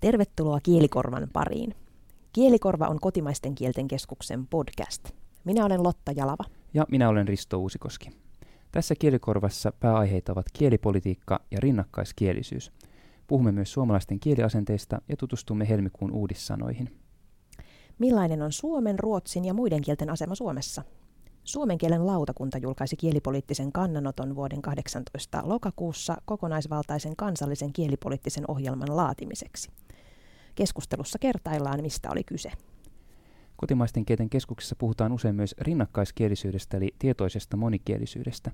Tervetuloa Kielikorvan pariin. Kielikorva on kotimaisten kielten keskuksen podcast. Minä olen Lotta Jalava. Ja minä olen Risto Uusikoski. Tässä Kielikorvassa pääaiheita ovat kielipolitiikka ja rinnakkaiskielisyys. Puhumme myös suomalaisten kieliasenteista ja tutustumme helmikuun uudissanoihin. Millainen on suomen, ruotsin ja muiden kielten asema Suomessa? Suomen kielen lautakunta julkaisi kielipoliittisen kannanoton vuoden 18 lokakuussa kokonaisvaltaisen kansallisen kielipoliittisen ohjelman laatimiseksi. Keskustelussa kertaillaan, mistä oli kyse. Kotimaisten kielten keskuksessa puhutaan usein myös rinnakkaiskielisyydestä eli tietoisesta monikielisyydestä.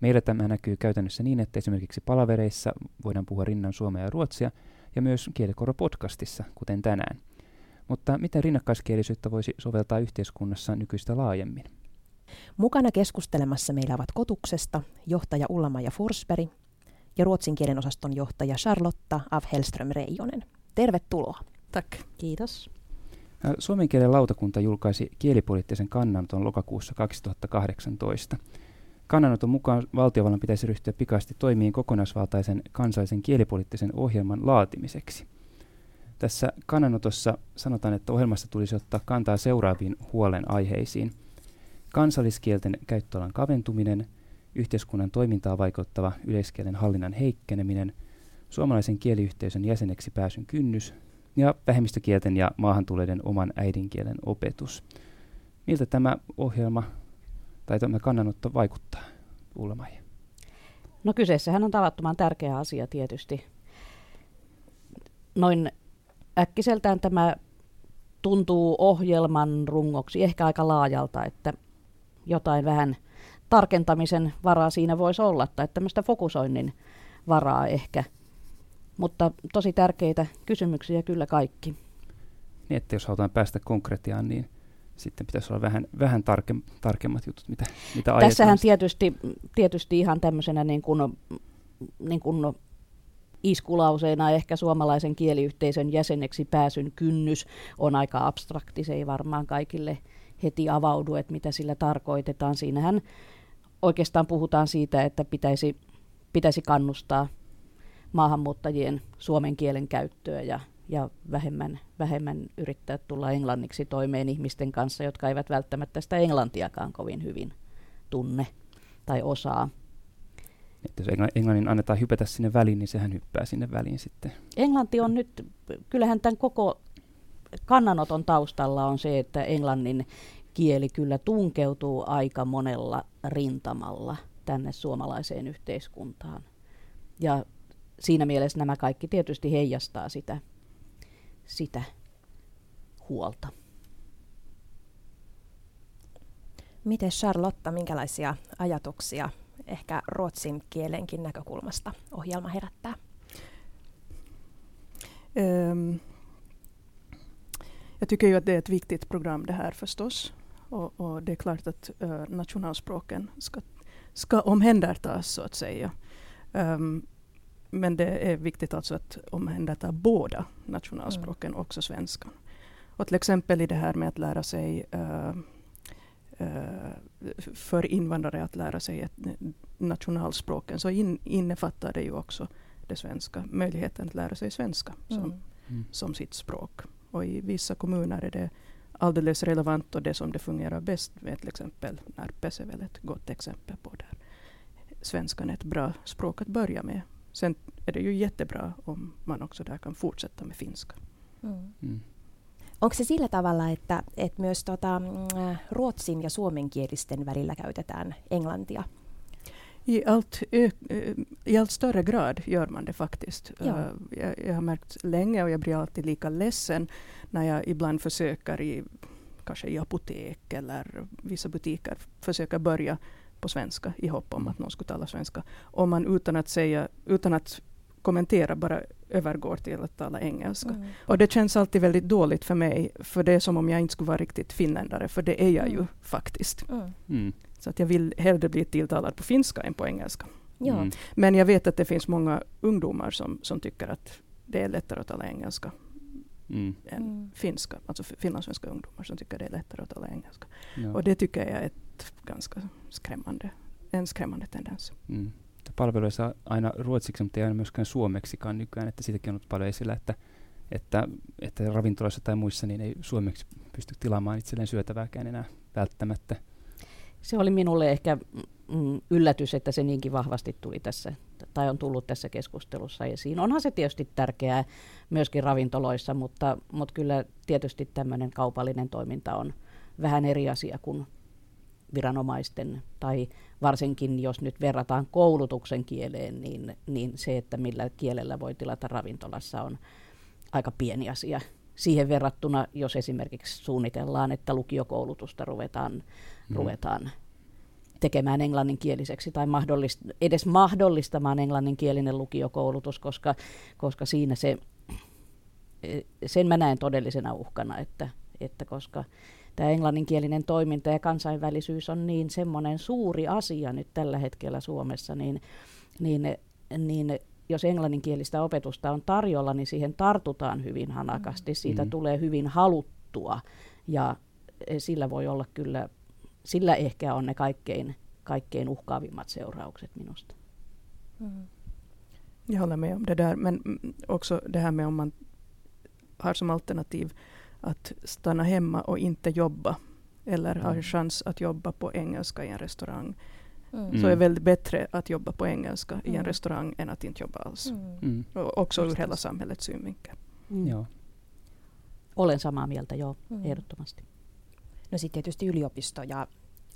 Meillä tämä näkyy käytännössä niin, että esimerkiksi palavereissa voidaan puhua rinnan suomea ja ruotsia, ja myös Kielikoro-podcastissa, kuten tänään. Mutta miten rinnakkaiskielisyyttä voisi soveltaa yhteiskunnassa nykyistä laajemmin? Mukana keskustelemassa meillä ovat Kotuksesta johtaja Ulla-Maja Forsberg ja ruotsin kielen osaston johtaja Charlotta af Hellström Reijonen. Tervetuloa. Tack. Kiitos. Suomen kielen lautakunta julkaisi kielipoliittisen kannanoton lokakuussa 2018. Kannanoton mukaan valtiovallan pitäisi ryhtyä pikaisesti toimiin kokonaisvaltaisen kansallisen kielipoliittisen ohjelman laatimiseksi. Tässä kannanotossa sanotaan, että ohjelmassa tulisi ottaa kantaa seuraaviin huolenaiheisiin – kansalliskielten käyttöalan kaventuminen, yhteiskunnan toimintaa vaikuttava yleiskielen hallinnan heikkeneminen, suomalaisen kieliyhteisön jäseneksi pääsyn kynnys ja vähemmistökielten ja maahantuleiden oman äidinkielen opetus. Miltä tämä ohjelma tai tämä kannanotto vaikuttaa, ulla No kyseessähän on tavattoman tärkeä asia tietysti. Noin äkkiseltään tämä tuntuu ohjelman rungoksi ehkä aika laajalta, että jotain vähän tarkentamisen varaa siinä voisi olla, tai tämmöistä fokusoinnin varaa ehkä. Mutta tosi tärkeitä kysymyksiä kyllä kaikki. Niin, että jos halutaan päästä konkretiaan, niin sitten pitäisi olla vähän, vähän tarke, tarkemmat jutut, mitä, mitä Tässähän tietysti, tietysti ihan tämmöisenä niin kuin, niin kuin iskulauseena ehkä suomalaisen kieliyhteisön jäseneksi pääsyn kynnys on aika abstrakti, se ei varmaan kaikille heti avaudu, että mitä sillä tarkoitetaan. Siinähän oikeastaan puhutaan siitä, että pitäisi, pitäisi kannustaa maahanmuuttajien suomen kielen käyttöä ja, ja vähemmän, vähemmän yrittää tulla englanniksi toimeen ihmisten kanssa, jotka eivät välttämättä sitä englantiakaan kovin hyvin tunne tai osaa. Että jos englannin annetaan hypätä sinne väliin, niin sehän hyppää sinne väliin sitten. Englanti on nyt, kyllähän tämän koko kannanoton taustalla on se, että englannin kieli kyllä tunkeutuu aika monella rintamalla tänne suomalaiseen yhteiskuntaan. Ja siinä mielessä nämä kaikki tietysti heijastaa sitä, sitä huolta. Miten Charlotta, minkälaisia ajatuksia ehkä ruotsin kielenkin näkökulmasta ohjelma herättää? Um, jag tycker ju att det är ett viktigt program det här förstås. Och, och det är klart att uh, nationalspråken ska, ska omhändertas så att säga. Um, men det är viktigt alltså att omhänderta båda nationalspråken, mm. också svenskan. Och till exempel i det här med att lära sig uh, uh, för invandrare att lära sig ett nationalspråken så in, innefattar det ju också det svenska, möjligheten att lära sig svenska som, mm. mm. som sitt språk. Och i vissa kommuner är det alldeles relevant och det som det fungerar bäst med till exempel Närpes är väl ett gott exempel på där svenskan är ett bra språk att börja med. Sen är det ju jättebra om man också där kan fortsätta med finska. Mm. Mm. Onko se sillä tavalla, että, että myös tota, mm, ruotsin ja suomenkielisten välillä käytetään englantia? I allt, I allt större grad gör man det faktiskt. Ja. Jag, jag, har märkt länge och jag blir alltid lika ledsen när jag ibland försöker i kanske i apotek eller vissa butiker försöker börja på svenska i hopp om att någon skulle tala svenska. Om man utan att, säga, utan att kommentera bara övergår till att tala engelska. Mm. Och det känns alltid väldigt dåligt för mig, för det är som om jag inte skulle vara riktigt finländare, för det är jag mm. ju faktiskt. Mm. Så att jag vill hellre bli tilltalad på finska än på engelska. Ja. Mm. Men jag vet att det finns många ungdomar som, som tycker att det är lättare att tala engelska mm. än mm. finska. Alltså finlandssvenska ungdomar som tycker det är lättare att tala engelska. Ja. Och det tycker jag är ett ganska skrämmande, en skrämmande tendens. Mm. Palveluissa aina ruotsiksi, mutta ei aina myöskään suomeksikaan nykyään, että siitäkin on ollut paljon esillä, että että, että ravintoloissa tai muissa niin ei suomeksi pysty tilaamaan itselleen syötävääkään enää välttämättä. Se oli minulle ehkä mm, yllätys, että se niinkin vahvasti tuli tässä, tai on tullut tässä keskustelussa esiin. Onhan se tietysti tärkeää myöskin ravintoloissa, mutta, mutta kyllä tietysti tämmöinen kaupallinen toiminta on vähän eri asia kuin viranomaisten, tai varsinkin jos nyt verrataan koulutuksen kieleen, niin, niin se, että millä kielellä voi tilata ravintolassa on aika pieni asia siihen verrattuna, jos esimerkiksi suunnitellaan, että lukiokoulutusta ruvetaan, mm. ruvetaan tekemään englanninkieliseksi tai mahdollist, edes mahdollistamaan englanninkielinen lukiokoulutus, koska, koska siinä se, sen mä näen todellisena uhkana, että, että koska tämä englanninkielinen toiminta ja kansainvälisyys on niin semmoinen suuri asia nyt tällä hetkellä Suomessa, niin, niin, niin jos englanninkielistä opetusta on tarjolla, niin siihen tartutaan hyvin hanakasti. Siitä mm. tulee hyvin haluttua ja sillä voi olla kyllä, sillä ehkä on ne kaikkein, kaikkein uhkaavimmat seuraukset minusta. Mm. Jag håller med om det där, men också det här med om man har som alternativ att stanna hemma och inte jobba eller mm. har chans att jobba på engelska i en restaurang. Mm. Så är det väldigt bättre att jobba på engelska mm. i en mm. restaurang än att inte jobba alls. Mm. mm. Och också ur hela samhällets synvinkel. Ja. Olen samaa mieltä, joo, mm. ehdottomasti. No sitten tietysti yliopisto ja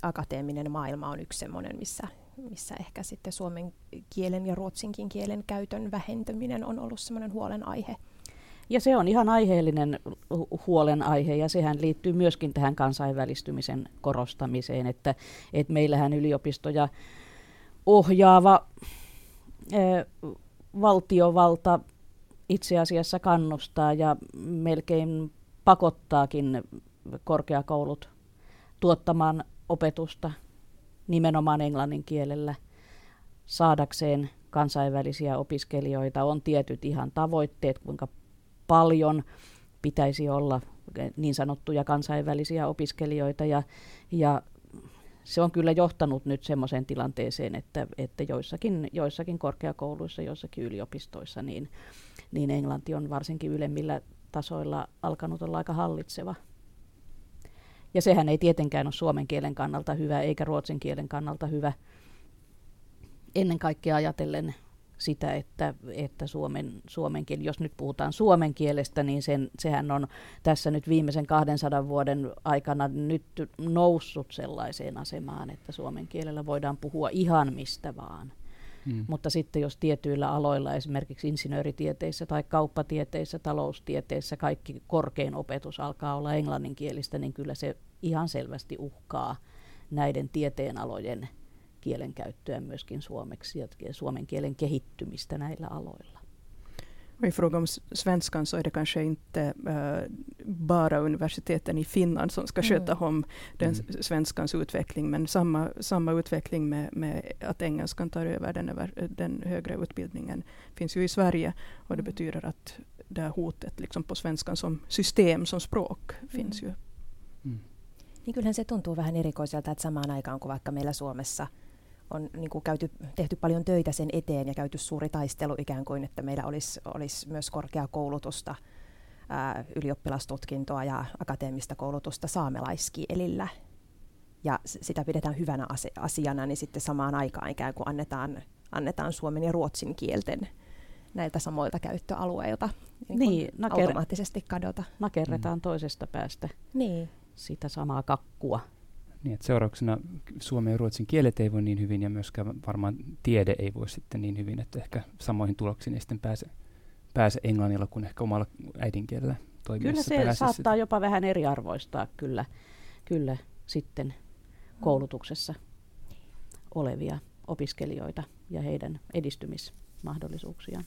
akateeminen maailma on yksi sellainen, missä, missä ehkä sitten suomen kielen ja ruotsinkin kielen käytön vähentäminen on ollut semmoinen huolenaihe. Ja se on ihan aiheellinen huolenaihe ja sehän liittyy myöskin tähän kansainvälistymisen korostamiseen, että, että meillähän yliopistoja ohjaava ää, valtiovalta itse asiassa kannustaa ja melkein pakottaakin korkeakoulut tuottamaan opetusta nimenomaan englannin kielellä saadakseen kansainvälisiä opiskelijoita. On tietyt ihan tavoitteet, kuinka paljon pitäisi olla niin sanottuja kansainvälisiä opiskelijoita ja, ja se on kyllä johtanut nyt semmoiseen tilanteeseen, että, että joissakin, joissakin korkeakouluissa, joissakin yliopistoissa, niin, niin englanti on varsinkin ylemmillä tasoilla alkanut olla aika hallitseva. Ja sehän ei tietenkään ole suomen kielen kannalta hyvä, eikä ruotsin kielen kannalta hyvä. Ennen kaikkea ajatellen sitä, että, että suomen, suomen kieli, jos nyt puhutaan suomen kielestä, niin sen, sehän on tässä nyt viimeisen 200 vuoden aikana nyt noussut sellaiseen asemaan, että suomen kielellä voidaan puhua ihan mistä vaan. Hmm. Mutta sitten jos tietyillä aloilla, esimerkiksi insinööritieteissä tai kauppatieteissä, taloustieteissä, kaikki korkein opetus alkaa olla englanninkielistä, niin kyllä se ihan selvästi uhkaa näiden tieteenalojen kielenkäyttöä myöskin suomeksi ja suomen kielen kehittymistä näillä aloilla. Och I fråga om svenskan så är det kanske inte uh, bara universiteten i Finland som ska sköta mm. om den mm. svenskans utveckling, men samma, samma utveckling med, med att engelskan tar över den, över den högre utbildningen finns ju i Sverige. Och det mm. betyder att det här hotet liksom på svenskan som system, som språk, mm. finns ju. Mm. Niin kyllähän se tuntuu vähän erikoiselta, että samaan aikaan kuin vaikka meillä Suomessa – on niin kuin käyty, tehty paljon töitä sen eteen ja käyty suuri taistelu ikään kuin, että meillä olisi, olisi myös korkeakoulutusta, ää, ylioppilastutkintoa ja akateemista koulutusta saamelaiskielillä. Ja sitä pidetään hyvänä asiana, niin sitten samaan aikaan ikään kuin annetaan, annetaan suomen ja ruotsin kielten näiltä samoilta käyttöalueilta niin niin, naker- automaattisesti kadota. Nakerretaan mm. toisesta päästä niin. sitä samaa kakkua. Niin, että seurauksena suomen ja ruotsin kielet ei voi niin hyvin ja myöskään varmaan tiede ei voi sitten niin hyvin, että ehkä samoihin tuloksiin ei sitten pääse, pääse englannilla kuin ehkä omalla äidinkielellä toimiessa. Kyllä se saattaa jopa vähän eriarvoistaa kyllä, kyllä sitten koulutuksessa olevia opiskelijoita ja heidän edistymismahdollisuuksiaan.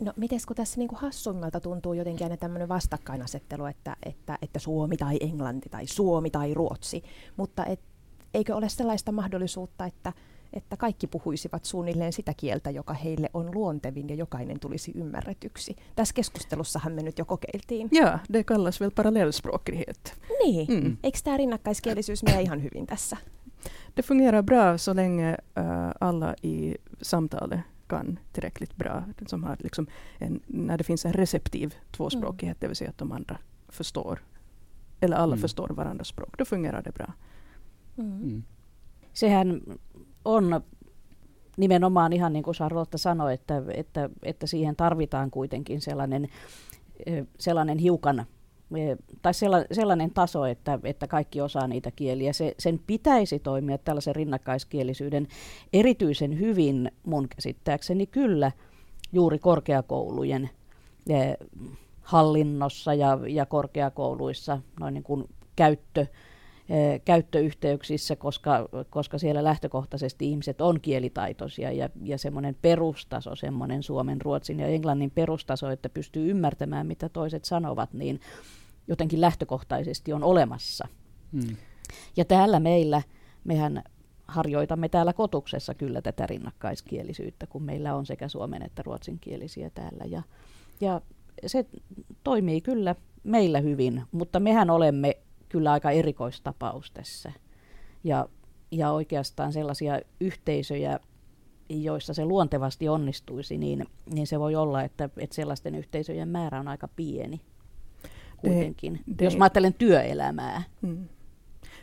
No miten kun tässä niin kuin hassummalta tuntuu jotenkin aina tämmöinen vastakkainasettelu, että, että, että Suomi tai Englanti tai Suomi tai Ruotsi, mutta et, eikö ole sellaista mahdollisuutta, että, että kaikki puhuisivat suunnilleen sitä kieltä, joka heille on luontevin ja jokainen tulisi ymmärretyksi. Tässä keskustelussahan me nyt jo kokeiltiin. Ja, det kallas väl parallellspråkighet. Niin, mm. eikö tämä rinnakkaiskielisyys mene ihan hyvin tässä? Det fungerar bra så länge uh, alla i samtalet kan tillräckligt bra. Som har liksom en, när det finns en receptiv tvåspråkighet, mm. det vill säga att de andra förstår, eller alla mm. förstår varandras språk, då fungerar det bra. Mm. mm. Sehän on nimenomaan ihan niin kuin Charlotte sanoi, että, että, että siihen tarvitaan kuitenkin sellainen, sellainen hiukan tai sellainen taso, että, että kaikki osaa niitä kieliä. Se, sen pitäisi toimia tällaisen rinnakkaiskielisyyden erityisen hyvin mun käsittääkseni kyllä juuri korkeakoulujen hallinnossa ja, ja korkeakouluissa noin niin kuin käyttö, käyttöyhteyksissä, koska, koska siellä lähtökohtaisesti ihmiset on kielitaitoisia ja, ja semmoinen perustaso, semmoinen suomen, ruotsin ja englannin perustaso, että pystyy ymmärtämään, mitä toiset sanovat, niin jotenkin lähtökohtaisesti on olemassa. Mm. Ja täällä meillä, mehän harjoitamme täällä kotuksessa kyllä tätä rinnakkaiskielisyyttä, kun meillä on sekä suomen että ruotsinkielisiä täällä. Ja, ja se toimii kyllä meillä hyvin, mutta mehän olemme kyllä aika erikoistapaus tässä. Ja, ja oikeastaan sellaisia yhteisöjä, joissa se luontevasti onnistuisi, niin, niin se voi olla, että, että sellaisten yhteisöjen määrä on aika pieni kuitenkin, det, det, jos mä ajattelen työelämää. Mm.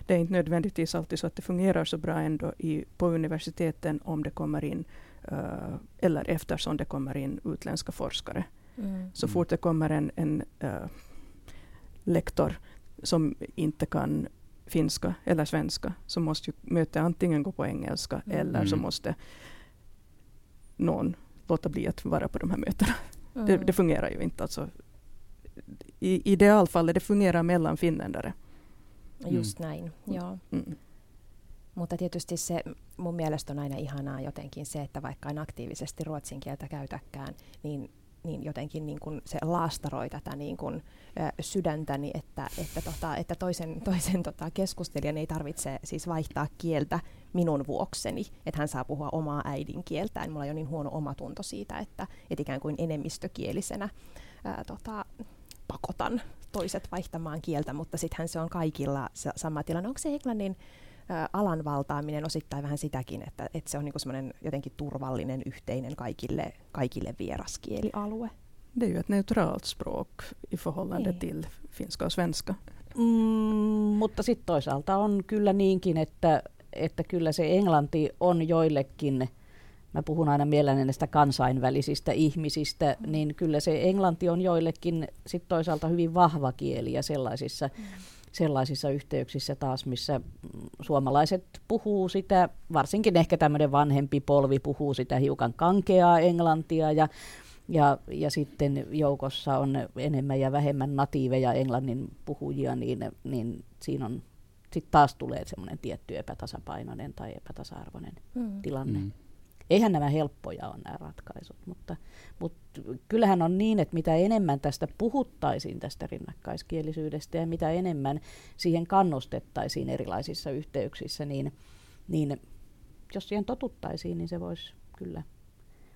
Det är inte nödvändigtvis alltid så att det fungerar så bra ändå i, på universiteten om det kommer in, uh, eller eftersom det kommer in utländska forskare. Mm. Så fort det kommer en, en uh, lektor som inte kan finska eller svenska, så måste ju mötet antingen gå på engelska mm. eller så mm. måste någon låta bli att vara på de här mötena. Mm. Det, det, fungerar ju inte. Alltså, I idealfallet det fungerar mellan finländare. Just mm. näin, joo. Mm. Mutta tietysti se mun mielestä on aina ihanaa jotenkin se, että vaikka en aktiivisesti ruotsin kieltä käytäkään, niin niin jotenkin niin kuin se laastaroi tätä niin kuin, ö, sydäntäni, että, että, tota, että toisen, toisen tota, keskustelijan ei tarvitse siis vaihtaa kieltä minun vuokseni, että hän saa puhua omaa äidinkieltään. Mulla on jo niin huono omatunto siitä, että, että ikään kuin enemmistökielisenä ää, tota, pakotan toiset vaihtamaan kieltä, mutta sittenhän se on kaikilla sama tilanne. Onko se englannin alan valtaaminen osittain vähän sitäkin, että, että se on niin semmoinen jotenkin turvallinen yhteinen kaikille, kaikille vieraskielialue. Det är ju ett neutralt språk i förhållande Ei. till finska och svenska. Mm, mutta sitten toisaalta on kyllä niinkin, että, että kyllä se englanti on joillekin, mä puhun aina mielelläni näistä kansainvälisistä ihmisistä, niin kyllä se englanti on joillekin sit toisaalta hyvin vahva kieli ja sellaisissa mm sellaisissa yhteyksissä taas, missä suomalaiset puhuu sitä, varsinkin ehkä tämmöinen vanhempi polvi puhuu sitä hiukan kankeaa englantia ja ja, ja sitten joukossa on enemmän ja vähemmän natiiveja englannin puhujia, niin, niin siinä on sitten taas tulee semmoinen tietty epätasapainoinen tai epätasa-arvoinen mm. tilanne. Mm. Eihän nämä helppoja ole nämä ratkaisut, mutta, mutta kyllähän on niin, että mitä enemmän tästä puhuttaisiin tästä rinnakkaiskielisyydestä ja mitä enemmän siihen kannustettaisiin erilaisissa yhteyksissä, niin, niin jos siihen totuttaisiin, niin se voisi kyllä,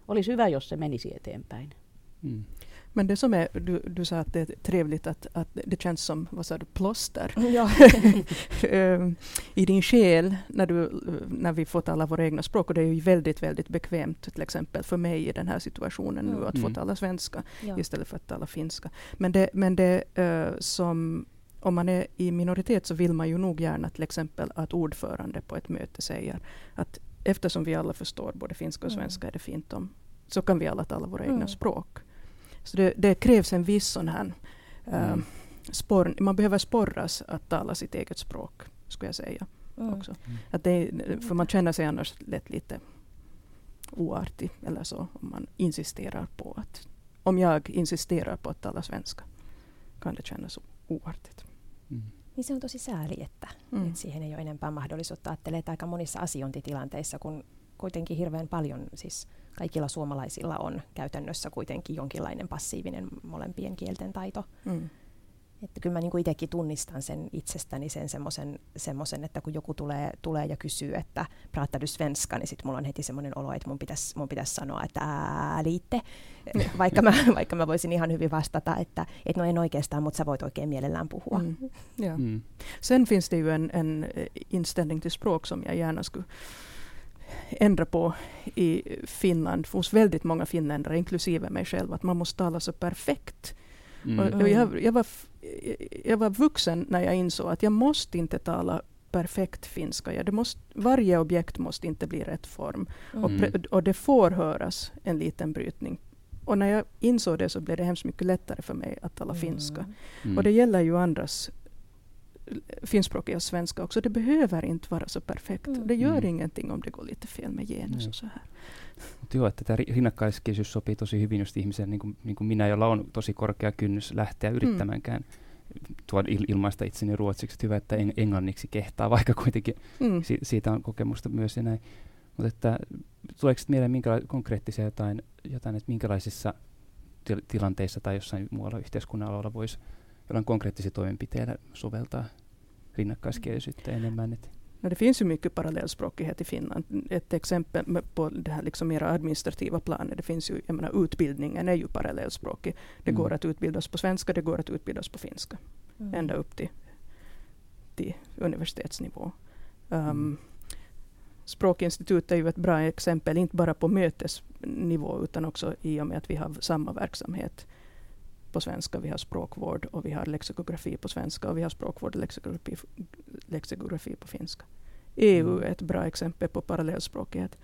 olisi hyvä, jos se menisi eteenpäin. Mm. Men det som är, du, du sa att det är trevligt att, att det känns som, vad sa du, plåster ja. Ehm, i din själ när, du, när vi får tala våra egna språk. Och det är ju väldigt, väldigt bekvämt till exempel för mig i den här situationen mm. nu att få mm. tala svenska ja. istället för att tala finska. Men det, men det uh, som om man är i minoritet så vill man ju nog gärna till exempel att ordförande på ett möte säger att eftersom vi alla förstår både finska och svenska mm. är det fint om så kan vi alla tala våra mm. egna språk. Så det, det, krävs en viss sån här uh, sporr, man behöver sporras att tala sitt eget språk, skulle jag säga. Mm. Också. Mm. Att det, för man känner sig annars lätt lite oartig eller så, om man insisterar på att... Om jag insisterar på att tala svenska, kan det kännas oartigt. Mm. Niin se on tosi sääli, että, mm. että siihen ei ole enempää mahdollisuutta. Ajattelee, että aika monissa asiointitilanteissa, kun kuitenkin hirveän paljon siis kaikilla suomalaisilla on käytännössä kuitenkin jonkinlainen passiivinen molempien kielten taito. Mm. Että kyllä mä niin itsekin tunnistan sen itsestäni sen semmoisen, että kun joku tulee, tulee ja kysyy, että pratar du svenska, niin sitten mulla on heti semmoinen olo, että mun pitäisi mun pitäis sanoa, että ää, liitte. vaikka, mä, vaikka mä voisin ihan hyvin vastata, että et no en oikeastaan, mutta sä voit oikein mielellään puhua. Mm. Ja. Mm. Sen finns det ju en, en inställning till språk som jag gärna skulle ändra på i Finland hos väldigt många finländare, inklusive mig själv, att man måste tala så perfekt. Mm. Och, och jag, jag, var, jag var vuxen när jag insåg att jag måste inte tala perfekt finska. Ja, det måste, varje objekt måste inte bli rätt form. Och, Mm. pre, och det får höras en liten brytning. Och när jag insåg det så blev det hemskt mycket lättare för mig att tala finska. Mm. Och det gäller ju andras finskspråkiga svenska också. Det behöver inte vara så perfekt. Mm. Det gör Mm. ingenting om det går lite fel med genus Nej. och så här. Mutta joo, että tämä ri- rinnakkaiskielisyys sopii tosi hyvin just ihmiseen, niin kuin, niin kuin minä, jolla on tosi korkea kynnys lähteä yrittämäänkään tuoda il- ilmaista itseni ruotsiksi. Että Hyvä, että eng- englanniksi kehtaa, vaikka kuitenkin Mm. si- siitä on kokemusta myös ja näin. Mutta että tuleeko sitten mieleen minkäla- konkreettisia jotain, jotain, että minkälaisissa til- tilanteissa tai jossain muualla yhteiskunnan alueella voisi jollain konkreettisia toimenpiteillä soveltaa rinnakkaiskielisyyttä enemmän? Että No, det finns ju mycket parallellspråkighet i Finland. Ett exempel på det här liksom mera administrativa planet, det finns ju, jag menar utbildningen är ju parallellspråkig. Det Mm. går att utbildas på svenska, det går att utbildas på finska. Mm. ända upp till, till universitetsnivå. Um, Mm. Språkinstitut är ju ett bra exempel, inte bara på mötesnivå utan också i och med att vi har samma verksamhet på svenska. Vi har språkvård och vi har lexikografi på svenska och vi har språkvård och lexikografi, lexikografi på finska. EU Mm. är ett bra exempel på parallellspråkighet.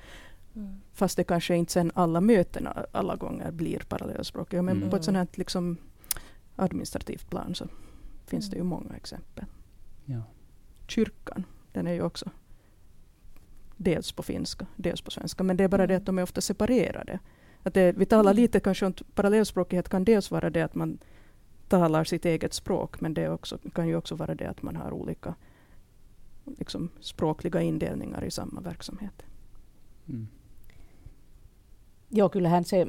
Mm. Fast det kanske inte sen alla möten alla gånger blir parallellspråkiga. Men Mm. på ett sånt här liksom administrativt plan så finns det ju Mm. många exempel. joo. Kyrkan, den är ju också dels på finska, dels på svenska. Men det är bara det att de är ofta separerade. Att det, vi talar Mm. lite kanske om parallellspråkighet kan dels vara det att man talar sitt eget språk, men det också, kan ju också vara det att man har olika liksom, språkliga indelningar i samma verksamhet. Mm. Joo, kyllähän se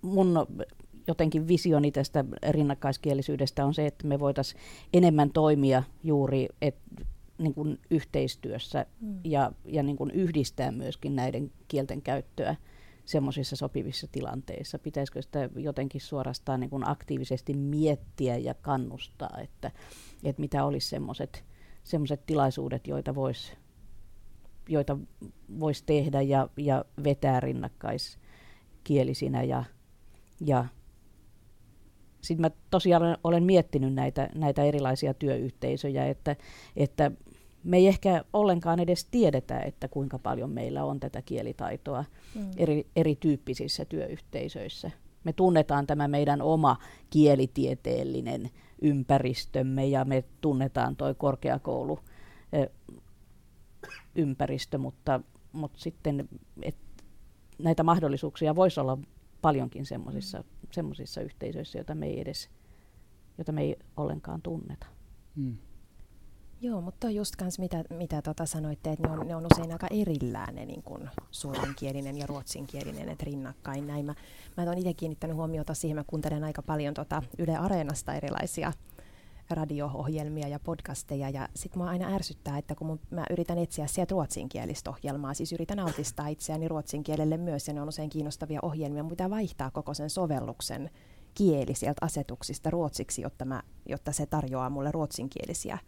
mun jotenkin visioni tästä rinnakkaiskielisyydestä on se, että me voitaisiin enemmän toimia juuri et, niin kuin yhteistyössä Mm. ja, ja niin kuin yhdistää myöskin näiden kielten käyttöä semmoisissa sopivissa tilanteissa. Pitäisikö sitä jotenkin suorastaan niin kuin aktiivisesti miettiä ja kannustaa, että, että mitä olisi semmoiset semmoiset tilaisuudet, joita voisi joita vois tehdä ja, ja vetää rinnakkaiskielisinä. Ja, ja sitten mä tosiaan olen, miettinyt näitä, näitä erilaisia työyhteisöjä, että, että me ei ehkä ollenkaan edes tiedetä, että kuinka paljon meillä on tätä kielitaitoa Mm. eri, erityyppisissä työyhteisöissä. Me tunnetaan tämä meidän oma kielitieteellinen ympäristömme ja me tunnetaan tuo korkeakoulu eh, ympäristö, mutta, mutta sitten et näitä mahdollisuuksia voisi olla paljonkin semmoisissa semmoisissa yhteisöissä, joita me ei edes jota me ei ollenkaan tunneta. Mm. Joo, mutta on just kans mitä, mitä tota sanoitte, että ne on, ne on usein aika erillään ne niin kuin suomenkielinen ja ruotsinkielinen, että rinnakkain näin. Mä, mä olen itse kiinnittänyt huomiota siihen, mä kuuntelen aika paljon tota Yle Areenasta erilaisia radio-ohjelmia ja podcasteja ja sitten mua aina ärsyttää, että kun mun, mä yritän etsiä sieltä ruotsinkielistä ohjelmaa, siis yritän altistaa itseäni ruotsin kielelle myös ja ne on usein kiinnostavia ohjelmia, mutta vaihtaa koko sen sovelluksen kieli sieltä asetuksista ruotsiksi, jotta, mä, jotta se tarjoaa mulle ruotsinkielisiä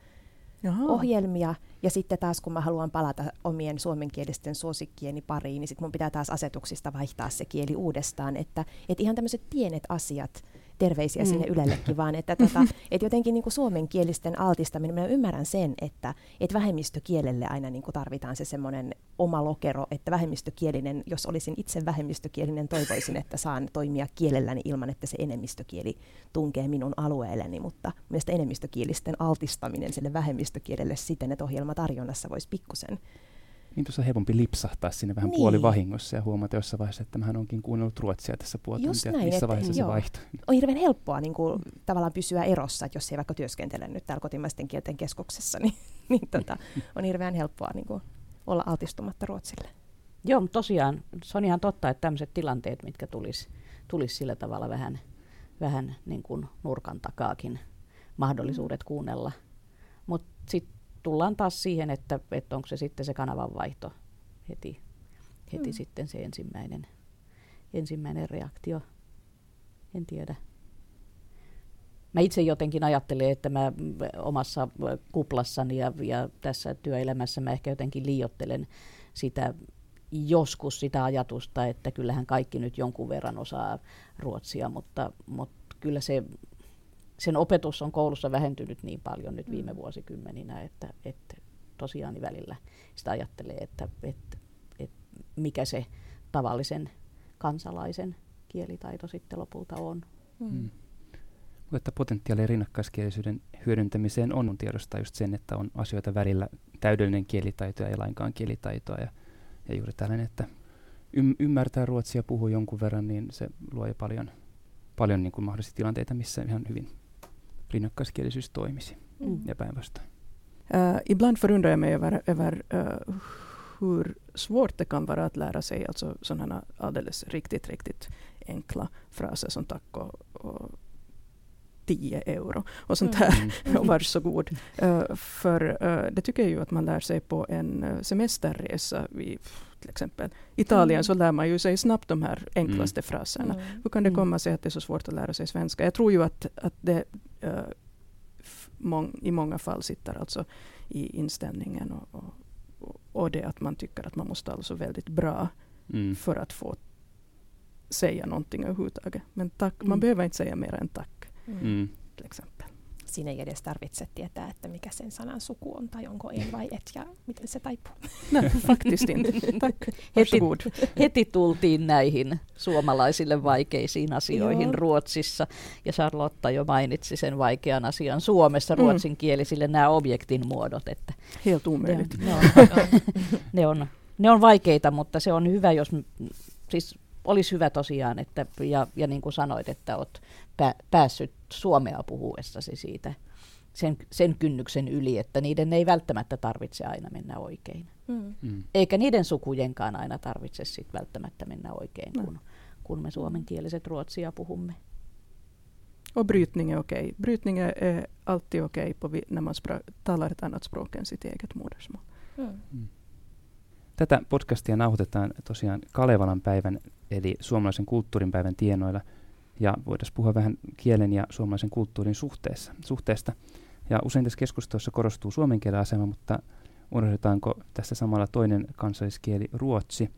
Jaha. ohjelmia. Ja sitten taas kun mä haluan palata omien suomenkielisten suosikkieni pariin, niin sitten mun pitää taas asetuksista vaihtaa se kieli uudestaan. Että, että ihan tämmöiset pienet asiat, terveisiä Mm. sinne Ylellekin vaan, että, tota, että jotenkin niin kuin suomenkielisten altistaminen, mä ymmärrän sen, että, että vähemmistökielelle aina niin kuin tarvitaan se semmoinen oma lokero, että vähemmistökielinen, jos olisin itse vähemmistökielinen, toivoisin, että saan toimia kielelläni ilman, että se enemmistökieli tunkee minun alueelleni, mutta mielestäni enemmistökielisten altistaminen sille vähemmistökielelle siten, että ohjelmatarjonnassa voisi pikkusen Niin tuossa on helpompi lipsahtaa sinne vähän Niin. puolivahingossa ja huomata jossain vaiheessa, että mähän onkin kuunnellut ruotsia tässä puoli Just tuntia, näin, missä että- vaiheessa se joo. vaihtuu. on hirveän helppoa niin kuin, tavallaan pysyä erossa, että jos ei vaikka työskentele nyt täällä kotimaisten kielten keskuksessa, niin, niin tota, on hirveän helppoa niin kuin, olla altistumatta Ruotsille. Joo, mutta tosiaan se on ihan totta, että tämmöiset tilanteet, mitkä tulisi tulis sillä tavalla vähän, vähän niin kuin nurkan takaakin mahdollisuudet kuunnella. Mutta sitten tullaan taas siihen, että, että onko se sitten se kanavan vaihto heti, heti Mm. sitten se ensimmäinen, ensimmäinen reaktio. En tiedä. mä itse jotenkin ajattelen, että mä omassa kuplassani ja, ja tässä työelämässä mä ehkä jotenkin liiottelen sitä joskus sitä ajatusta, että kyllähän kaikki nyt jonkun verran osaa ruotsia, mutta, mutta kyllä se, sen opetus on koulussa vähentynyt niin paljon nyt viime mm. vuosikymmeninä, että, että tosiaan niin välillä sitä ajattelee, että, että, että mikä se tavallisen kansalaisen kielitaito sitten lopulta on. Mm. mm. Mutta potentiaalia rinnakkaiskielisyyden hyödyntämiseen on tiedostaa just sen, että on asioita välillä täydellinen kielitaito ja ei lainkaan kielitaitoa. Ja, ja juuri tällainen, että ym- ymmärtää ruotsia, puhuu jonkun verran, niin se luo jo paljon, paljon niin kuin mahdollisia tilanteita, missä ihan hyvin rinnakkaiskielisyys toimisi mm. ja päinvastoin. Uh, ibland förundrar jag mig över, över uh, hur svårt det kan vara att lära sig alltså sådana alldeles riktigt, riktigt enkla fraser som tack och, och 10 euro och sånt här. Mm. och varsågod. Uh, för uh, det tycker jag ju att man lär sig på en semesterresa i till exempel Italien mm. så lär man ju sig snabbt de här enklaste mm. fraserna. Mm. Hur kan det mm. komma sig att det är så svårt att lära sig svenska? Jag tror ju att, att det mång, i många fall sitter alltså i inställningen och, och, och det att man tycker att man måste alltså väldigt bra mm. för att få säga någonting överhuvudtaget. Men tack, man mm. behöver inte säga mer än tack. Till exempel. Siinä ei edes tarvitse tietää, että mikä sen sanan suku on tai onko en vai et ja miten se taipuu. No. Tack. Heti, heti tultiin näihin suomalaisille vaikeisiin asioihin Joo. Ruotsissa. Ja Charlotta jo mainitsi sen vaikean asian Suomessa mm. ruotsinkielisille nämä objektin muodot. Että Helt omöjligt. Ne on, ne, on, ne on vaikeita, mutta se on hyvä, jos siis olisi hyvä tosiaan, että, ja, ja niin kuin sanoit, että olet pä, päässyt suomea puhuessasi siitä sen, sen kynnyksen yli, että niiden ei välttämättä tarvitse aina mennä oikein. Mm. mm. Eikä niiden sukujenkaan aina tarvitse sit välttämättä mennä oikein, no. kun, kun me suomenkieliset ruotsia puhumme. Och brytning är okej. Okay. Brytning är alltid okej okay när man talar ett annat språk än sitt eget modersmål. Mm. Mm. Tätä podcastia nauhoitetaan tosiaan Kalevalan päivän eli suomalaisen kulttuurin päivän tienoilla – ja voitaisiin puhua vähän kielen ja suomalaisen kulttuurin suhteessa, suhteesta. Ja usein tässä keskustelussa korostuu suomen kielen asema, mutta unohdetaanko tässä samalla toinen kansalliskieli ruotsi?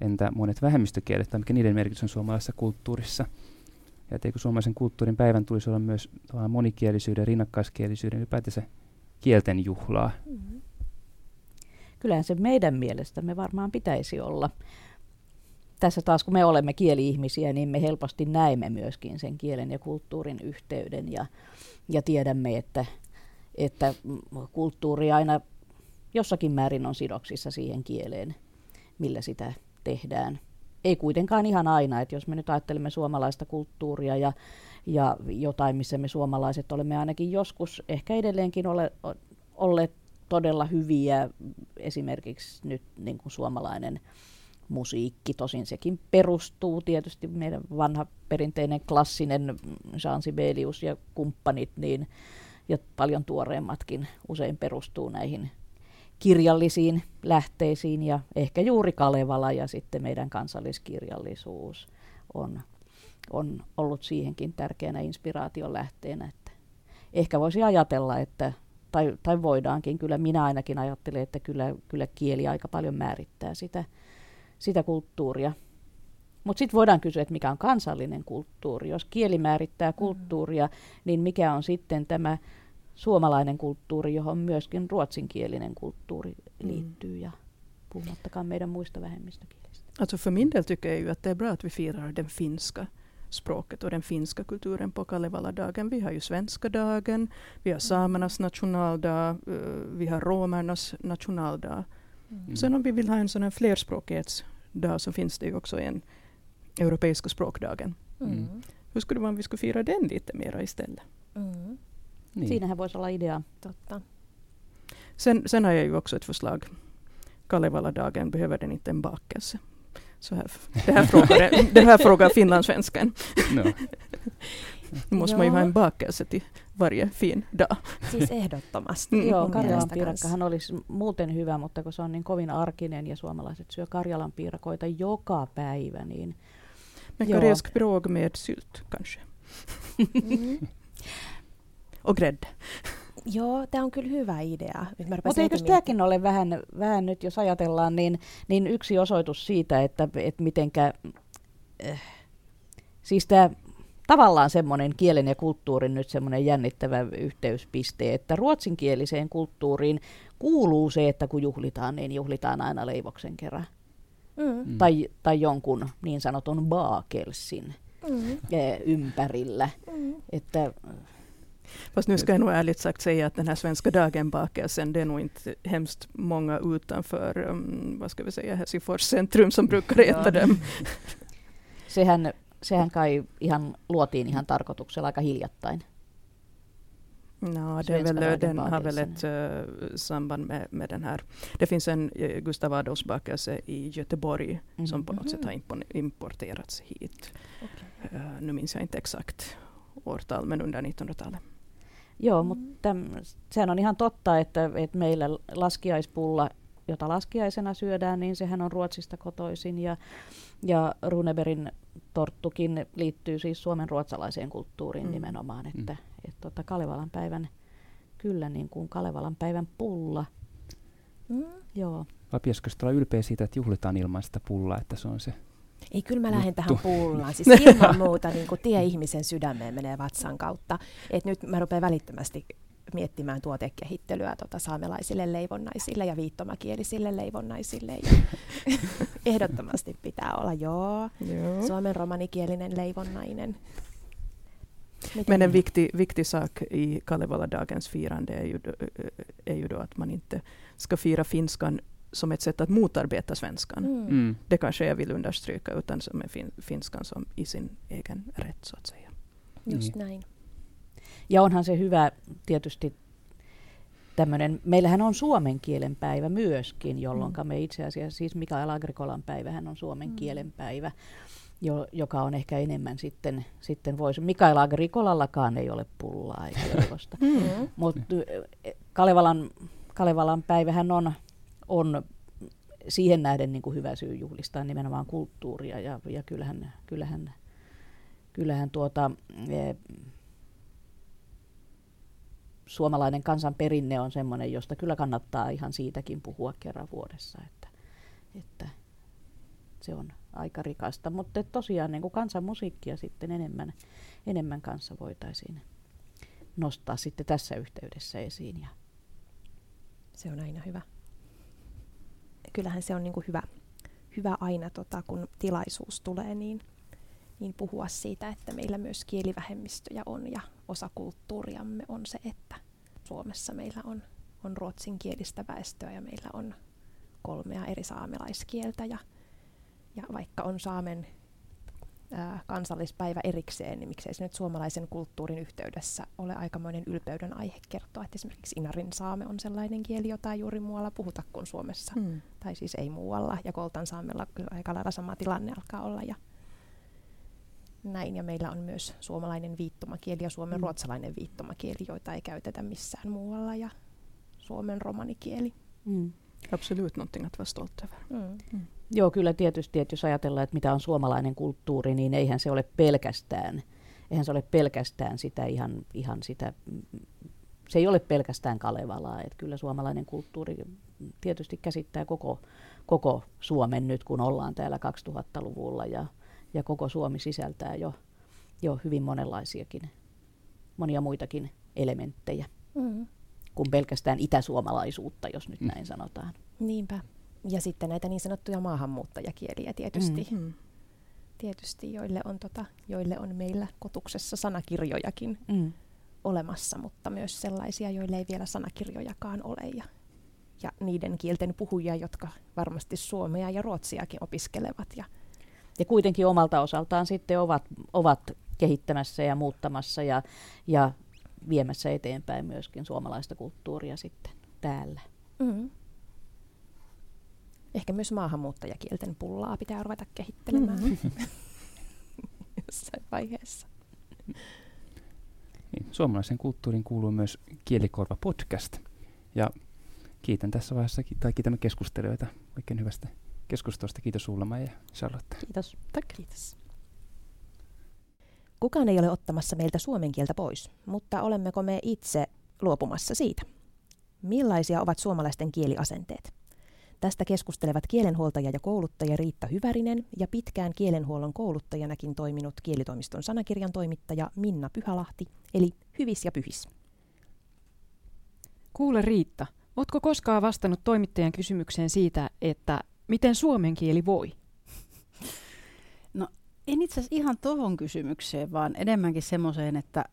Entä monet vähemmistökielet, tai mikä niiden merkitys on suomalaisessa kulttuurissa? Ja eikö suomalaisen kulttuurin päivän tulisi olla myös monikielisyyden, rinnakkaiskielisyyden, ylipäätänsä kielten juhlaa? Mm-hmm. Kyllähän se meidän mielestämme varmaan pitäisi olla tässä taas kun me olemme kieli-ihmisiä, niin me helposti näemme myöskin sen kielen ja kulttuurin yhteyden ja, ja tiedämme, että, että kulttuuri aina jossakin määrin on sidoksissa siihen kieleen, millä sitä tehdään. Ei kuitenkaan ihan aina, että jos me nyt ajattelemme suomalaista kulttuuria ja, ja jotain, missä me suomalaiset olemme ainakin joskus ehkä edelleenkin ole, olleet todella hyviä, esimerkiksi nyt niin kuin suomalainen musiikki. Tosin sekin perustuu tietysti meidän vanha perinteinen klassinen Jean Sibelius ja kumppanit, niin, ja paljon tuoreemmatkin usein perustuu näihin kirjallisiin lähteisiin ja ehkä juuri Kalevala ja sitten meidän kansalliskirjallisuus on, on ollut siihenkin tärkeänä inspiraation lähteenä. Että ehkä voisi ajatella, että tai, tai voidaankin, kyllä minä ainakin ajattelen, että kyllä, kyllä kieli aika paljon määrittää sitä, sitä kulttuuria. Mutta sitten voidaan kysyä, että mikä on kansallinen kulttuuri. Jos kieli määrittää kulttuuria, mm. niin mikä on sitten tämä suomalainen kulttuuri, johon myöskin ruotsinkielinen kulttuuri mm. liittyy ja puhumattakaan meidän muista vähemmistökielistä. Alltså för min del tycker jag ju att det är bra att vi firar den finska språket och den finska kulturen på Kalevala-dagen. Vi har ju svenska dagen, vi har mm. samernas nationaldag, uh, vi har romernas nationaldag. Mm. Sen om vi vill ha en sån här flerspråkighetsdag så finns det ju också en europeiska språkdagen. Mm. Hur skulle det vara om vi skulle fira den lite mera istället? Mm. Niin. Siinähän voisi olla idea. Totta. Sen, sen har jag ju också ett förslag. Kalevala-dagen, behöver den inte en bakelse? Så här, det, här frågar, det här frågar finlandssvenskan. No. Nu måste man ju ha en bakelse till varje fin dag. Siis ehdottomasti. Mm. Joo, Karjalan piirakkahan olisi muuten hyvä, mutta kun se on niin kovin arkinen ja suomalaiset syö Karjalan piirakoita joka päivä, niin... Men karelsk pirog med sylt kanske. Mm. Och grädde. Joo, tämä on kyllä hyvä idea. Mutta eikö tämäkin ole vähän, vähän nyt, jos ajatellaan, niin, niin yksi osoitus siitä, että, että mitenkä, äh, siis tämä tavallaan semmoinen kielen ja kulttuurin nyt semmoinen jännittävä yhteyspiste, että ruotsinkieliseen kulttuuriin kuuluu se, että kun juhlitaan, niin juhlitaan aina leivoksen kerran. Mm. Tai, tai jonkun niin sanotun baakelsin mm. ympärillä. Mm. Että, Fast nu ska jag nog ärligt sagt säga att den här svenska dagen-bakelsen, det är nog inte hemskt många utanför, um, vad ska vi säga, Helsingfors centrum som brukar äta dem. Sehän, sehän kai ihan luotiin ihan tarkoituksella aika hiljattain. No, det väl, den har väl ett uh, samband med, med den här. Det finns en uh, Gustav Adolfs bakelse i Göteborg mm. som på något mm. sätt har importerats hit. Okay. Uh, nu minns jag inte exakt årtal, men under 1900-talet. Joo, mutta sehän on ihan totta, että, että meillä laskiaispulla, jota laskiaisena syödään, niin sehän on Ruotsista kotoisin. Ja, ja Runeberin torttukin liittyy siis suomen ruotsalaiseen kulttuuriin mm. nimenomaan. Että, mm. et, tota Kalevalan päivän, kyllä niin kuin Kalevalan päivän pulla. Mm. Joo. Vai pitäisikö olla ylpeä siitä, että juhlitaan ilman sitä pullaa, että se on se ei, kyllä mä lähden tähän pullaan. Siis ilman muuta niin kuin tie ihmisen sydämeen menee vatsan kautta. Et nyt mä rupean välittömästi miettimään tuotekehittelyä tota, saamelaisille leivonnaisille ja viittomakielisille leivonnaisille. Ja ehdottomasti pitää olla, joo, joo. suomen romanikielinen leivonnainen. Miten Men en viktig, viktig sak i Kalevala-dagens firande är ju, är ju då att man inte ska fira finskan som ett sätt att motarbeta svenskan. Mm. mm. Det kanske jag vill understryka, utan som fin finskan som i sin egen rätt så att säga. Just mm. näin. Ja onhan se hyvä tietysti tämmöinen, meillähän on suomen kielen päivä myöskin, jolloin mm. me itse asiassa, siis Mikael Agrikolan päivähän on suomen mm. kielen päivä, jo, joka on ehkä enemmän sitten, sitten voisi. Mikael Agrikolallakaan ei ole pullaa eikä mm. Mutta Kalevalan, Kalevalan päivähän on on siihen nähden niin kuin hyvä syy juhlistaa nimenomaan kulttuuria ja, ja kyllähän, kyllähän, kyllähän tuota, e, suomalainen kansanperinne on sellainen, josta kyllä kannattaa ihan siitäkin puhua kerran vuodessa, että, että se on aika rikasta. Mutta tosiaan niin kuin kansanmusiikkia sitten enemmän, enemmän kanssa voitaisiin nostaa sitten tässä yhteydessä esiin. Ja se on aina hyvä kyllähän se on niin kuin hyvä, hyvä aina, tota, kun tilaisuus tulee, niin, niin puhua siitä, että meillä myös kielivähemmistöjä on ja osa kulttuuriamme on se, että Suomessa meillä on, on ruotsinkielistä väestöä ja meillä on kolmea eri saamelaiskieltä ja, ja vaikka on saamen ää, kansallispäivä erikseen, niin miksei se nyt suomalaisen kulttuurin yhteydessä ole aikamoinen ylpeyden aihe kertoa, että esimerkiksi Inarin saame on sellainen kieli, jota ei juuri muualla puhuta kuin Suomessa. Hmm. Tai siis ei muualla, ja Koltan saamella aika lailla sama tilanne alkaa olla. Ja näin, ja meillä on myös suomalainen viittomakieli ja suomen hmm. ruotsalainen viittomakieli, joita ei käytetä missään muualla, ja suomen romanikieli. Hmm. Absolut någonting att vara stolt över. Mm. Mm. Joo, kyllä tietysti, että jos ajatellaan, että mitä on suomalainen kulttuuri, niin eihän se ole pelkästään, eihän se ole pelkästään sitä ihan, ihan sitä, se ei ole pelkästään Kalevalaa, että kyllä suomalainen kulttuuri tietysti käsittää koko, koko Suomen nyt, kun ollaan täällä 2000-luvulla ja, ja koko Suomi sisältää jo, jo hyvin monenlaisiakin, monia muitakin elementtejä. Mm kuin pelkästään itäsuomalaisuutta, jos nyt mm. näin sanotaan. Niinpä. Ja sitten näitä niin sanottuja maahanmuuttajakieliä tietysti, mm. mm. tietysti joille, on tota, joille on meillä kotuksessa sanakirjojakin mm. olemassa, mutta myös sellaisia, joille ei vielä sanakirjojakaan ole. Ja, ja niiden kielten puhujia, jotka varmasti suomea ja ruotsiakin opiskelevat. Ja, ja kuitenkin omalta osaltaan sitten ovat, ovat kehittämässä ja muuttamassa ja, ja viemässä eteenpäin myöskin suomalaista kulttuuria sitten täällä. Mm. Ehkä myös maahanmuuttajakielten pullaa pitää ruveta kehittelemään mm-hmm. jossain vaiheessa. Niin, suomalaisen kulttuurin kuuluu myös Kielikorva podcast. Ja kiitän tässä vaiheessa, tai kiitämme keskustelijoita oikein hyvästä keskustelusta. Kiitos Ullama ja Charlotte. Kiitos. Tack. Kiitos. Kukaan ei ole ottamassa meiltä suomen kieltä pois, mutta olemmeko me itse luopumassa siitä? Millaisia ovat suomalaisten kieliasenteet? Tästä keskustelevat kielenhuoltaja ja kouluttaja Riitta Hyvärinen ja pitkään kielenhuollon kouluttajanakin toiminut kielitoimiston sanakirjan toimittaja Minna Pyhälahti, eli Hyvis ja Pyhis. Kuule Riitta, ootko koskaan vastannut toimittajan kysymykseen siitä, että miten suomen kieli voi? En itse asiassa ihan tuohon kysymykseen, vaan enemmänkin semmoiseen, että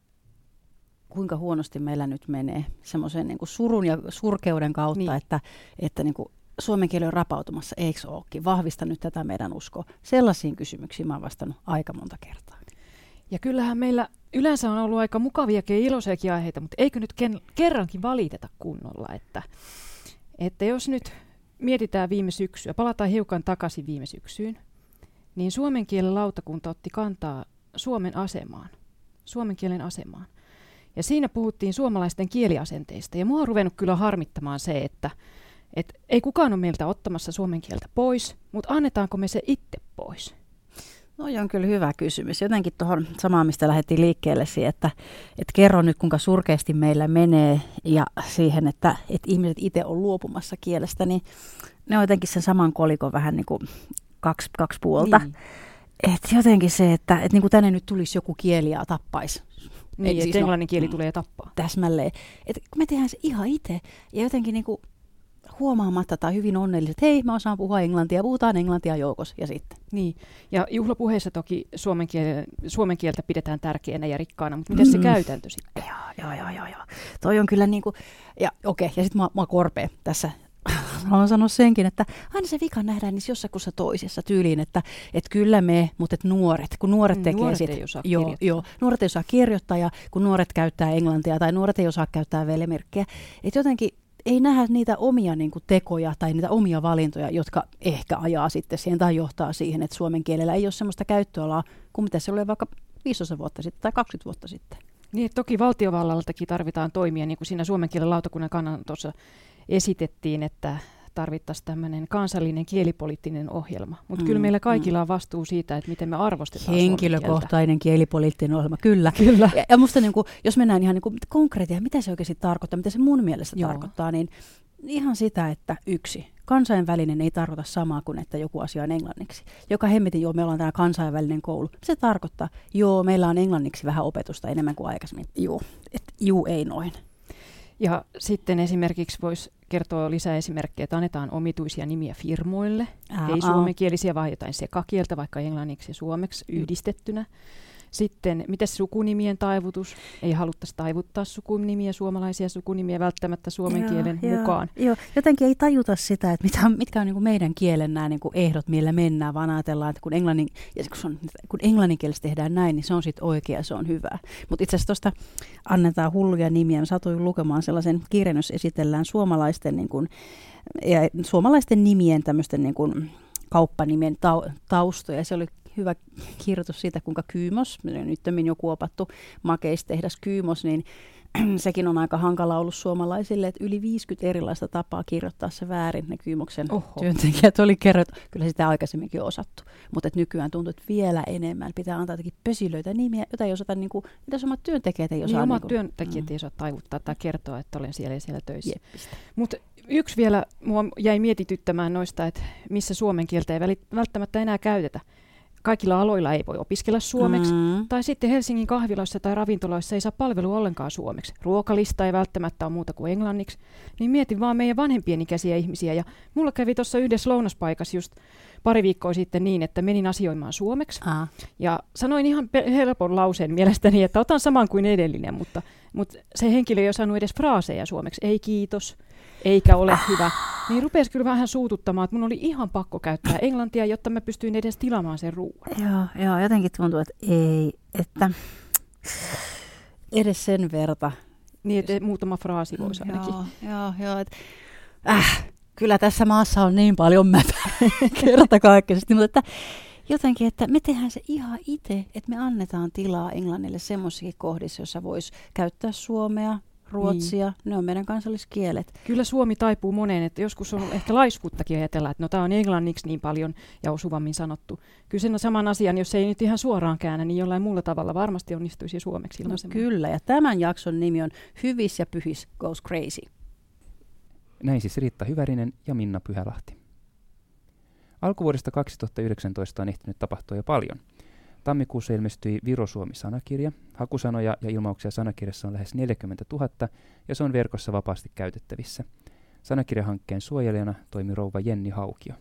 kuinka huonosti meillä nyt menee. Semmoisen niin surun ja surkeuden kautta, niin. että, että niin kuin suomen kieli on rapautumassa, eikö olekin? Vahvista nyt tätä meidän uskoa. Sellaisiin kysymyksiin mä oon vastannut aika monta kertaa. Ja kyllähän meillä yleensä on ollut aika mukaviakin ja iloisiakin aiheita, mutta eikö nyt ken- kerrankin valiteta kunnolla, että, että jos nyt mietitään viime syksyä, palataan hiukan takaisin viime syksyyn, niin suomen kielen lautakunta otti kantaa Suomen asemaan, suomen kielen asemaan. Ja siinä puhuttiin suomalaisten kieliasenteista. Ja mua on ruvennut kyllä harmittamaan se, että et ei kukaan ole meiltä ottamassa suomen kieltä pois, mutta annetaanko me se itse pois? No on kyllä hyvä kysymys. Jotenkin tuohon samaan, mistä lähdettiin liikkeelle, että, että kerro nyt kuinka surkeasti meillä menee ja siihen, että, että ihmiset itse on luopumassa kielestä, niin ne on jotenkin sen saman kolikon vähän niin kuin kaksi, kaksi puolta. Niin. Et jotenkin se, että, että niin kuin tänne nyt tulisi joku kieli ja tappaisi. Niin, siis englannin no, kieli tulee tappaa. Täsmälleen. Että me tehdään se ihan itse ja jotenkin niin kuin huomaamatta tai hyvin onnelliset, että hei, mä osaan puhua englantia, puhutaan englantia joukossa ja sitten. Niin, ja juhlapuheessa toki suomen, kiel, suomen kieltä pidetään tärkeänä ja rikkaana, mutta miten mm. se käytäntö sitten? Joo, joo, joo, joo. joo. Toi on kyllä niin kuin, ja okei, okay, ja sitten mä, mä korpeen tässä haluan sanoa senkin, että aina se vika nähdään niissä jossakussa toisessa tyyliin, että, että kyllä me, mutta että nuoret, kun nuoret mm, tekee nuoret sit, ei osaa joo, joo, nuoret ei osaa kirjoittaa ja kun nuoret käyttää englantia tai nuoret ei osaa käyttää velemerkkejä, että jotenkin ei nähdä niitä omia niin kuin, tekoja tai niitä omia valintoja, jotka ehkä ajaa sitten siihen tai johtaa siihen, että suomen kielellä ei ole sellaista käyttöalaa kuin mitä se oli vaikka 15 vuotta sitten tai 20 vuotta sitten. Niin, toki valtiovallaltakin tarvitaan toimia, niin kuin siinä suomen kielen lautakunnan kannanotossa esitettiin, että tarvittaisiin tämmöinen kansallinen kielipoliittinen ohjelma. Mutta mm, kyllä meillä kaikilla mm. on vastuu siitä, että miten me arvostetaan Henkilökohtainen kielipoliittinen ohjelma, kyllä. kyllä. Ja, ja musta niin kuin, jos mennään ihan niin kuin konkreettia, mitä se oikeasti tarkoittaa, mitä se mun mielestä Joo. tarkoittaa, niin ihan sitä, että yksi, kansainvälinen ei tarkoita samaa kuin, että joku asia on englanniksi. Joka hemmetin, joo, me ollaan täällä kansainvälinen koulu. Se tarkoittaa, joo, meillä on englanniksi vähän opetusta enemmän kuin aikaisemmin. Joo, että juu, ei noin. Ja sitten esimerkiksi voisi kertoa lisää esimerkkejä, että annetaan omituisia nimiä firmoille, Aa, ei suomenkielisiä, vaan jotain sekakieltä, vaikka englanniksi ja suomeksi yhdistettynä. Sitten, miten sukunimien taivutus? Ei haluttaisi taivuttaa sukunimiä, suomalaisia sukunimiä välttämättä suomen joo, kielen joo, mukaan. Joo, jotenkin ei tajuta sitä, että mitä, mitkä on niin kuin meidän kielen nämä niin kuin ehdot, millä mennään, vaan ajatellaan, että kun, englannin, ja kun, on, kun englanninkielessä tehdään näin, niin se on sitten oikea, se on hyvä. Mutta itse asiassa tuosta annetaan hulluja nimiä. Mä satuin lukemaan sellaisen kirjan, jos esitellään suomalaisten, niin kuin, ja suomalaisten nimien tämmöisten niin kuin, kauppanimen taustoja. Se oli hyvä kirjoitus siitä, kuinka Kyymos, nyt joku opattu makeistehdas Kyymos, niin sekin on aika hankala ollut suomalaisille, että yli 50 erilaista tapaa kirjoittaa se väärin. Ne Kyymoksen Oho. työntekijät oli kerrot, kyllä sitä aikaisemminkin osattu, mutta nykyään tuntuu, että vielä enemmän pitää antaa jotakin pösilöitä nimiä, joita ei osata, niin kuin, mitä omat työntekijät ei osaa. Niin, omat niin kuin, työntekijät mm. ei osaa taivuttaa tai kertoa, että olen siellä ja siellä töissä. Mutta yksi vielä mua jäi mietityttämään noista, että missä suomen kieltä ei välttämättä enää käytetä kaikilla aloilla ei voi opiskella suomeksi, mm. tai sitten Helsingin kahviloissa tai ravintoloissa ei saa palvelua ollenkaan suomeksi. Ruokalista ei välttämättä ole muuta kuin englanniksi. Niin mietin vaan meidän vanhempien ikäisiä ihmisiä, ja mulla kävi tuossa yhdessä lounaspaikassa just pari viikkoa sitten niin, että menin asioimaan suomeksi, Aa. ja sanoin ihan helpon lauseen mielestäni, että otan saman kuin edellinen, mutta, mutta se henkilö ei osannut edes fraaseja suomeksi. Ei kiitos, eikä ole hyvä, niin rupesi kyllä vähän suututtamaan, että mun oli ihan pakko käyttää englantia, jotta mä pystyin edes tilaamaan sen ruoan. Joo, joo, jotenkin tuntuu, että ei, että edes sen verta. Niin, että muutama fraasi voisi mm, ainakin. Joo, joo, joo että, äh, kyllä tässä maassa on niin paljon mätä kertakaikkisesti, mutta että jotenkin, että me tehdään se ihan itse, että me annetaan tilaa Englannille semmoisessakin kohdissa, jossa voisi käyttää suomea, ruotsia, niin. ne on meidän kansalliskielet. Kyllä Suomi taipuu moneen, että joskus on ehkä laiskuuttakin ajatella, että no tämä on englanniksi niin paljon ja osuvammin sanottu. Kyllä sen saman asian, jos ei nyt ihan suoraan käännä, niin jollain muulla tavalla varmasti onnistuisi suomeksi no, Kyllä, ja tämän jakson nimi on Hyvis ja pyhis goes crazy. Näin siis Riitta Hyvärinen ja Minna Pyhälahti. Alkuvuodesta 2019 on ehtinyt tapahtua jo paljon. Tammikuussa ilmestyi Viro-Suomi-sanakirja. Hakusanoja ja ilmauksia sanakirjassa on lähes 40 000 ja se on verkossa vapaasti käytettävissä. Sanakirjahankkeen suojelijana toimi rouva Jenni Haukio.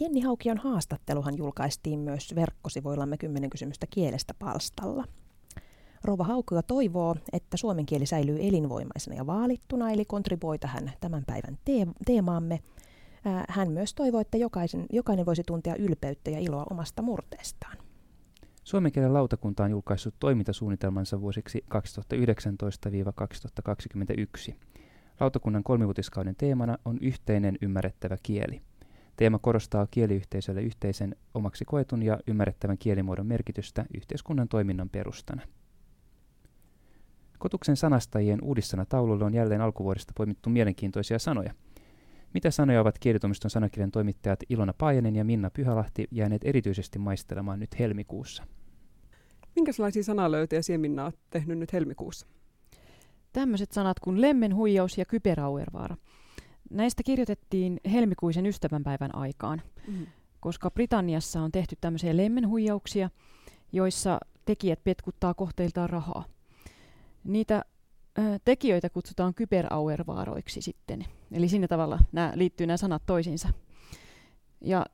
Jenni Haukion haastatteluhan julkaistiin myös verkkosivuillamme 10 kysymystä kielestä palstalla. Rouva Haukio toivoo, että suomen kieli säilyy elinvoimaisena ja vaalittuna, eli kontribuoi tähän tämän päivän teemaamme – hän myös toivoo, että jokaisen, jokainen voisi tuntea ylpeyttä ja iloa omasta murteestaan. Suomen kielen lautakunta on julkaissut toimintasuunnitelmansa vuosiksi 2019-2021. Lautakunnan kolmivuotiskauden teemana on yhteinen ymmärrettävä kieli. Teema korostaa kieliyhteisölle yhteisen omaksi koetun ja ymmärrettävän kielimuodon merkitystä yhteiskunnan toiminnan perustana. Kotuksen sanastajien uudissana-taululle on jälleen alkuvuodesta poimittu mielenkiintoisia sanoja – mitä sanoja ovat kielitoimiston sanakirjan toimittajat Ilona Paajanen ja Minna Pyhälahti jääneet erityisesti maistelemaan nyt helmikuussa? Minkälaisia sanalöytöjä Minna olet tehnyt nyt helmikuussa? Tämmöiset sanat kuin lemmenhuijaus ja kyperauervaara. Näistä kirjoitettiin helmikuisen ystävänpäivän aikaan, mm. koska Britanniassa on tehty tämmöisiä lemmenhuijauksia, joissa tekijät petkuttaa kohteiltaan rahaa. Niitä tekijöitä kutsutaan kyberauervaaroiksi sitten. Eli siinä tavalla nämä liittyy nämä sanat toisiinsa. Ja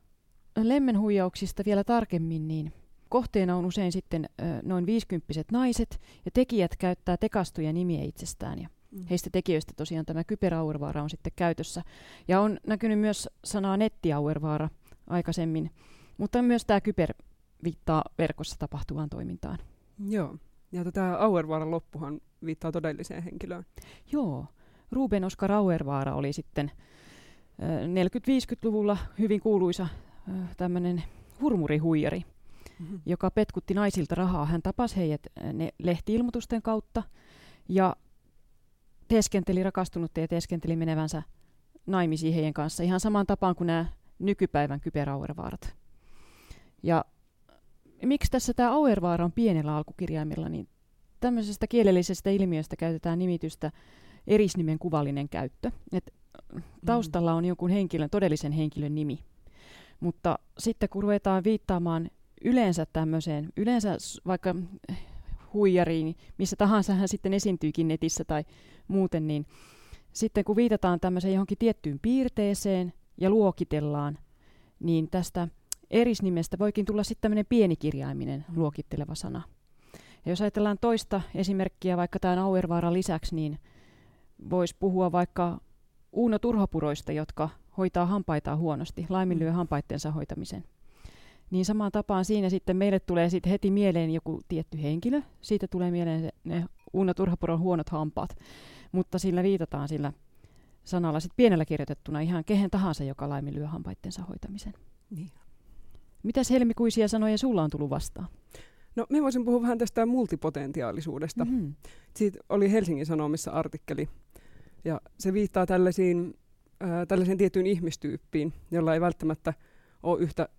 lemmenhuijauksista vielä tarkemmin, niin kohteena on usein sitten noin viisikymppiset naiset, ja tekijät käyttää tekastuja nimiä itsestään. Ja mm. heistä tekijöistä tosiaan tämä kyberauervaara on sitten käytössä. Ja on näkynyt myös sanaa nettiauervaara aikaisemmin, mutta myös tämä kyber viittaa verkossa tapahtuvaan toimintaan. Joo. Ja tämä Auervaaran loppuhan viittaa todelliseen henkilöön. Joo. Ruben Oskar Auervaara oli sitten 40-50-luvulla hyvin kuuluisa tämmöinen hurmurihuijari, mm-hmm. joka petkutti naisilta rahaa. Hän tapasi heidät ne lehtiilmoitusten kautta ja teeskenteli rakastunutta ja teeskenteli menevänsä naimisiin heidän kanssa ihan samaan tapaan kuin nämä nykypäivän kyberauervaarat. Ja miksi tässä tämä Auervaara on pienellä alkukirjaimella, niin tämmöisestä kielellisestä ilmiöstä käytetään nimitystä erisnimen kuvallinen käyttö. Et mm. taustalla on jonkun henkilön, todellisen henkilön nimi. Mutta sitten kun ruvetaan viittaamaan yleensä tämmöiseen, yleensä vaikka huijariin, missä tahansa hän sitten esiintyykin netissä tai muuten, niin sitten kun viitataan tämmöiseen johonkin tiettyyn piirteeseen ja luokitellaan, niin tästä erisnimestä voikin tulla sitten tämmöinen pienikirjaiminen luokitteleva sana. Ja jos ajatellaan toista esimerkkiä vaikka tämän Auervaaran lisäksi, niin voisi puhua vaikka Uuno Turhapuroista, jotka hoitaa hampaitaan huonosti, laiminlyö mm. hampaittensa hoitamisen. Niin samaan tapaan siinä sitten meille tulee sitten heti mieleen joku tietty henkilö. Siitä tulee mieleen ne Uuno Turhapuron huonot hampaat. Mutta sillä viitataan sillä sanalla sitten pienellä kirjoitettuna ihan kehen tahansa, joka laiminlyö hampaittensa hoitamisen. Niin. Mitäs helmikuisia sanoja sulla on tullut vastaan? No, me voisin puhua vähän tästä multipotentiaalisuudesta. Mm-hmm. Siitä oli Helsingin Sanomissa artikkeli, ja se viittaa tällaisiin, äh, tällaiseen tiettyyn ihmistyyppiin, jolla ei välttämättä ole yhtä,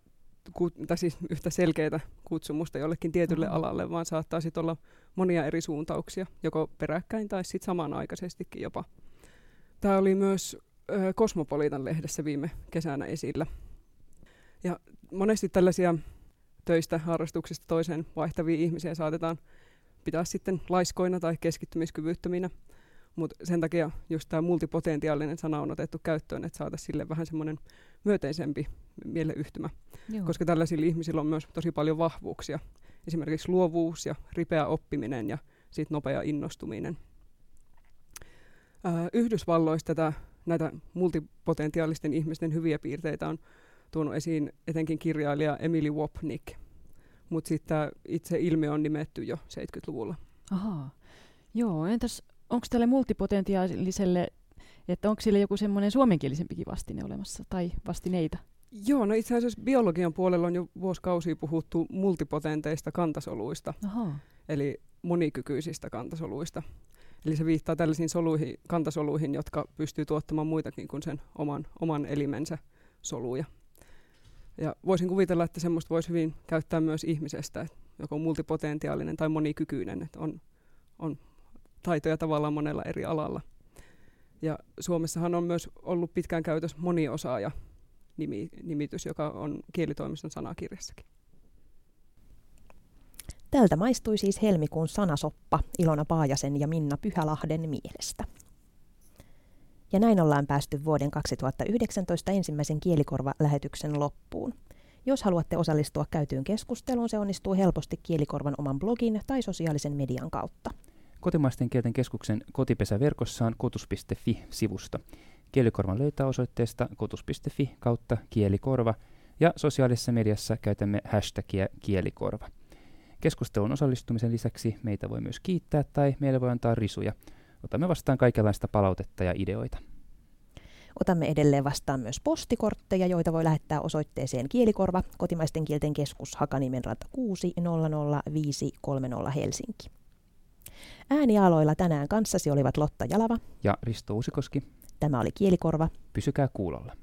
ku, tai siis yhtä selkeää kutsumusta jollekin tietylle mm-hmm. alalle, vaan saattaa sitten olla monia eri suuntauksia, joko peräkkäin tai sitten samanaikaisestikin jopa. Tämä oli myös äh, Kosmopolitan lehdessä viime kesänä esillä. Ja monesti tällaisia töistä, harrastuksista toiseen vaihtavia ihmisiä saatetaan pitää sitten laiskoina tai keskittymiskyvyttöminä. Mutta sen takia just tämä multipotentiaalinen sana on otettu käyttöön, että saataisiin sille vähän semmoinen myönteisempi mieleyhtymä. Joo. Koska tällaisilla ihmisillä on myös tosi paljon vahvuuksia. Esimerkiksi luovuus ja ripeä oppiminen ja sit nopea innostuminen. Ää, Yhdysvalloista tätä, näitä multipotentiaalisten ihmisten hyviä piirteitä on tuonut esiin etenkin kirjailija Emily Wapnick, mutta sitten itse ilmiö on nimetty jo 70-luvulla. Ahaa. Joo, entäs onko tälle multipotentiaaliselle, että onko sille joku semmoinen suomenkielisempikin vastine olemassa tai vastineita? Joo, no itse asiassa biologian puolella on jo vuosikausia puhuttu multipotenteista kantasoluista, Aha. eli monikykyisistä kantasoluista. Eli se viittaa tällaisiin soluihin, kantasoluihin, jotka pystyy tuottamaan muitakin kuin sen oman, oman elimensä soluja. Ja voisin kuvitella, että semmoista voisi hyvin käyttää myös ihmisestä, että joko multipotentiaalinen tai monikykyinen, että on, on taitoja tavallaan monella eri alalla. Ja Suomessahan on myös ollut pitkään käytössä moniosaaja nimi, nimitys, joka on kielitoimiston sanakirjassakin. Tältä maistui siis helmikuun sanasoppa Ilona Paajasen ja Minna Pyhälahden mielestä. Ja näin ollaan päästy vuoden 2019 ensimmäisen kielikorva-lähetyksen loppuun. Jos haluatte osallistua käytyyn keskusteluun, se onnistuu helposti Kielikorvan oman blogin tai sosiaalisen median kautta. Kotimaisten kielten keskuksen kotipesä on kotus.fi-sivusto. Kielikorvan löytää osoitteesta kotus.fi kautta kielikorva ja sosiaalisessa mediassa käytämme hashtagia kielikorva. Keskustelun osallistumisen lisäksi meitä voi myös kiittää tai meille voi antaa risuja. Otamme vastaan kaikenlaista palautetta ja ideoita. Otamme edelleen vastaan myös postikortteja, joita voi lähettää osoitteeseen Kielikorva, kotimaisten kielten keskus Hakanimenranta 6 00530 Helsinki. Äänialoilla tänään kanssasi olivat Lotta Jalava ja Risto Uusikoski. Tämä oli Kielikorva. Pysykää kuulolla.